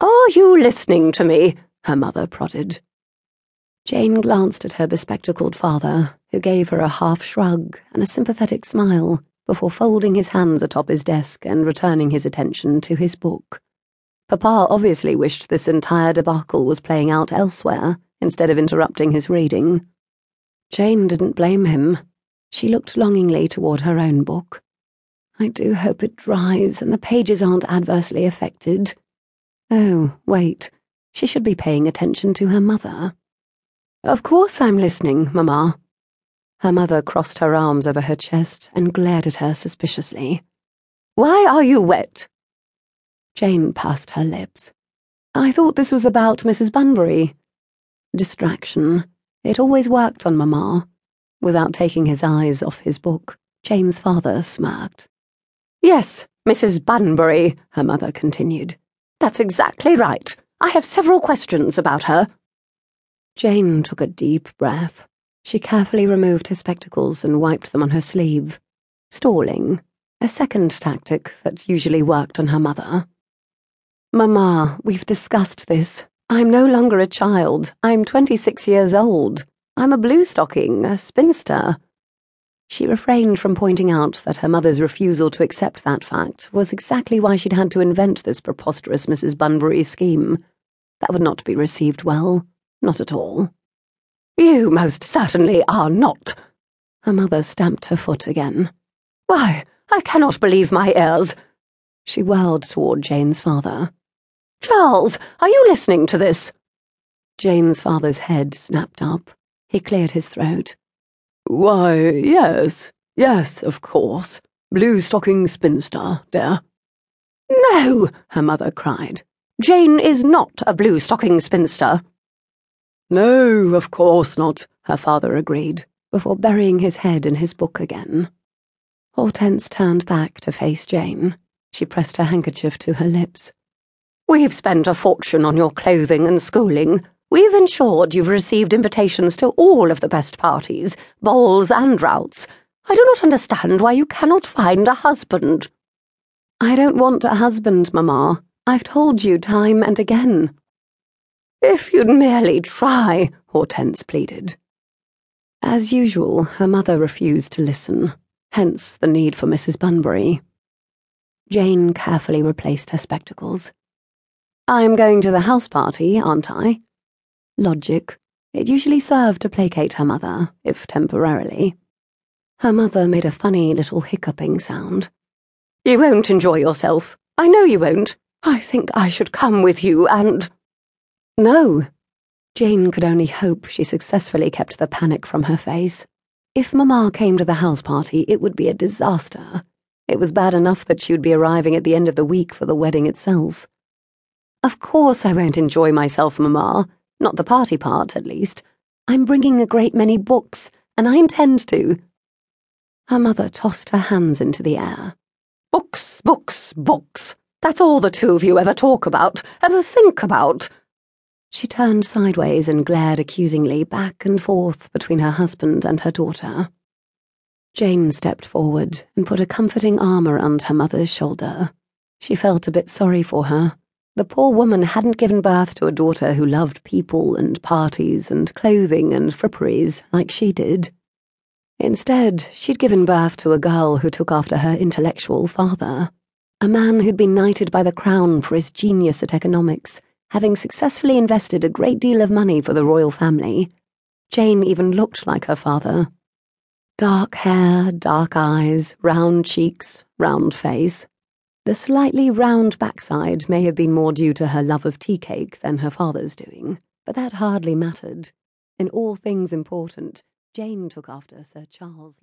Are you listening to me? her mother prodded. Jane glanced at her bespectacled father, who gave her a half shrug and a sympathetic smile before folding his hands atop his desk and returning his attention to his book. Papa obviously wished this entire debacle was playing out elsewhere instead of interrupting his reading. Jane didn't blame him. She looked longingly toward her own book. I do hope it dries and the pages aren't adversely affected. Oh, wait. She should be paying attention to her mother. Of course I'm listening, Mamma. Her mother crossed her arms over her chest and glared at her suspiciously. Why are you wet? Jane pursed her lips. I thought this was about Mrs. Bunbury. Distraction. It always worked on Mamma. Without taking his eyes off his book, Jane's father smirked. Yes, Mrs. Bunbury, her mother continued. That's exactly right. I have several questions about her. Jane took a deep breath. She carefully removed her spectacles and wiped them on her sleeve, stalling, a second tactic that usually worked on her mother. Mamma, we've discussed this. I'm no longer a child. I'm 26 years old. I'm a blue stocking, a spinster. She refrained from pointing out that her mother's refusal to accept that fact was exactly why she'd had to invent this preposterous Mrs. Bunbury scheme. That would not be received well. Not at all. You most certainly are not. Her mother stamped her foot again. Why, I cannot believe my ears. She whirled toward Jane's father. Charles, are you listening to this? Jane's father's head snapped up. He cleared his throat. Why, yes, yes, of course. Blue stocking spinster, dear. No, her mother cried. Jane is not a blue stocking spinster. No, of course not, her father agreed, before burying his head in his book again. Hortense turned back to face Jane. She pressed her handkerchief to her lips. We've spent a fortune on your clothing and schooling. We've ensured you've received invitations to all of the best parties, balls and routs. I do not understand why you cannot find a husband. I don't want a husband, Mamma. I've told you time and again. If you'd merely try, Hortense pleaded. As usual, her mother refused to listen, hence the need for Mrs. Bunbury. Jane carefully replaced her spectacles. I'm going to the house party, aren't I? Logic. It usually served to placate her mother, if temporarily. Her mother made a funny little hiccuping sound. You won't enjoy yourself. I know you won't. I think I should come with you and. No. Jane could only hope she successfully kept the panic from her face. If Mamma came to the house party, it would be a disaster. It was bad enough that she would be arriving at the end of the week for the wedding itself. Of course I won't enjoy myself, Mamma. Not the party part, at least. I'm bringing a great many books, and I intend to. Her mother tossed her hands into the air. Books, books, books. That's all the two of you ever talk about, ever think about. She turned sideways and glared accusingly back and forth between her husband and her daughter. Jane stepped forward and put a comforting arm around her mother's shoulder. She felt a bit sorry for her. The poor woman hadn't given birth to a daughter who loved people and parties and clothing and fripperies like she did. Instead, she'd given birth to a girl who took after her intellectual father, a man who'd been knighted by the crown for his genius at economics having successfully invested a great deal of money for the royal family, Jane even looked like her father. Dark hair, dark eyes, round cheeks, round face. The slightly round backside may have been more due to her love of tea cake than her father's doing, but that hardly mattered. In all things important, Jane took after Sir Charles.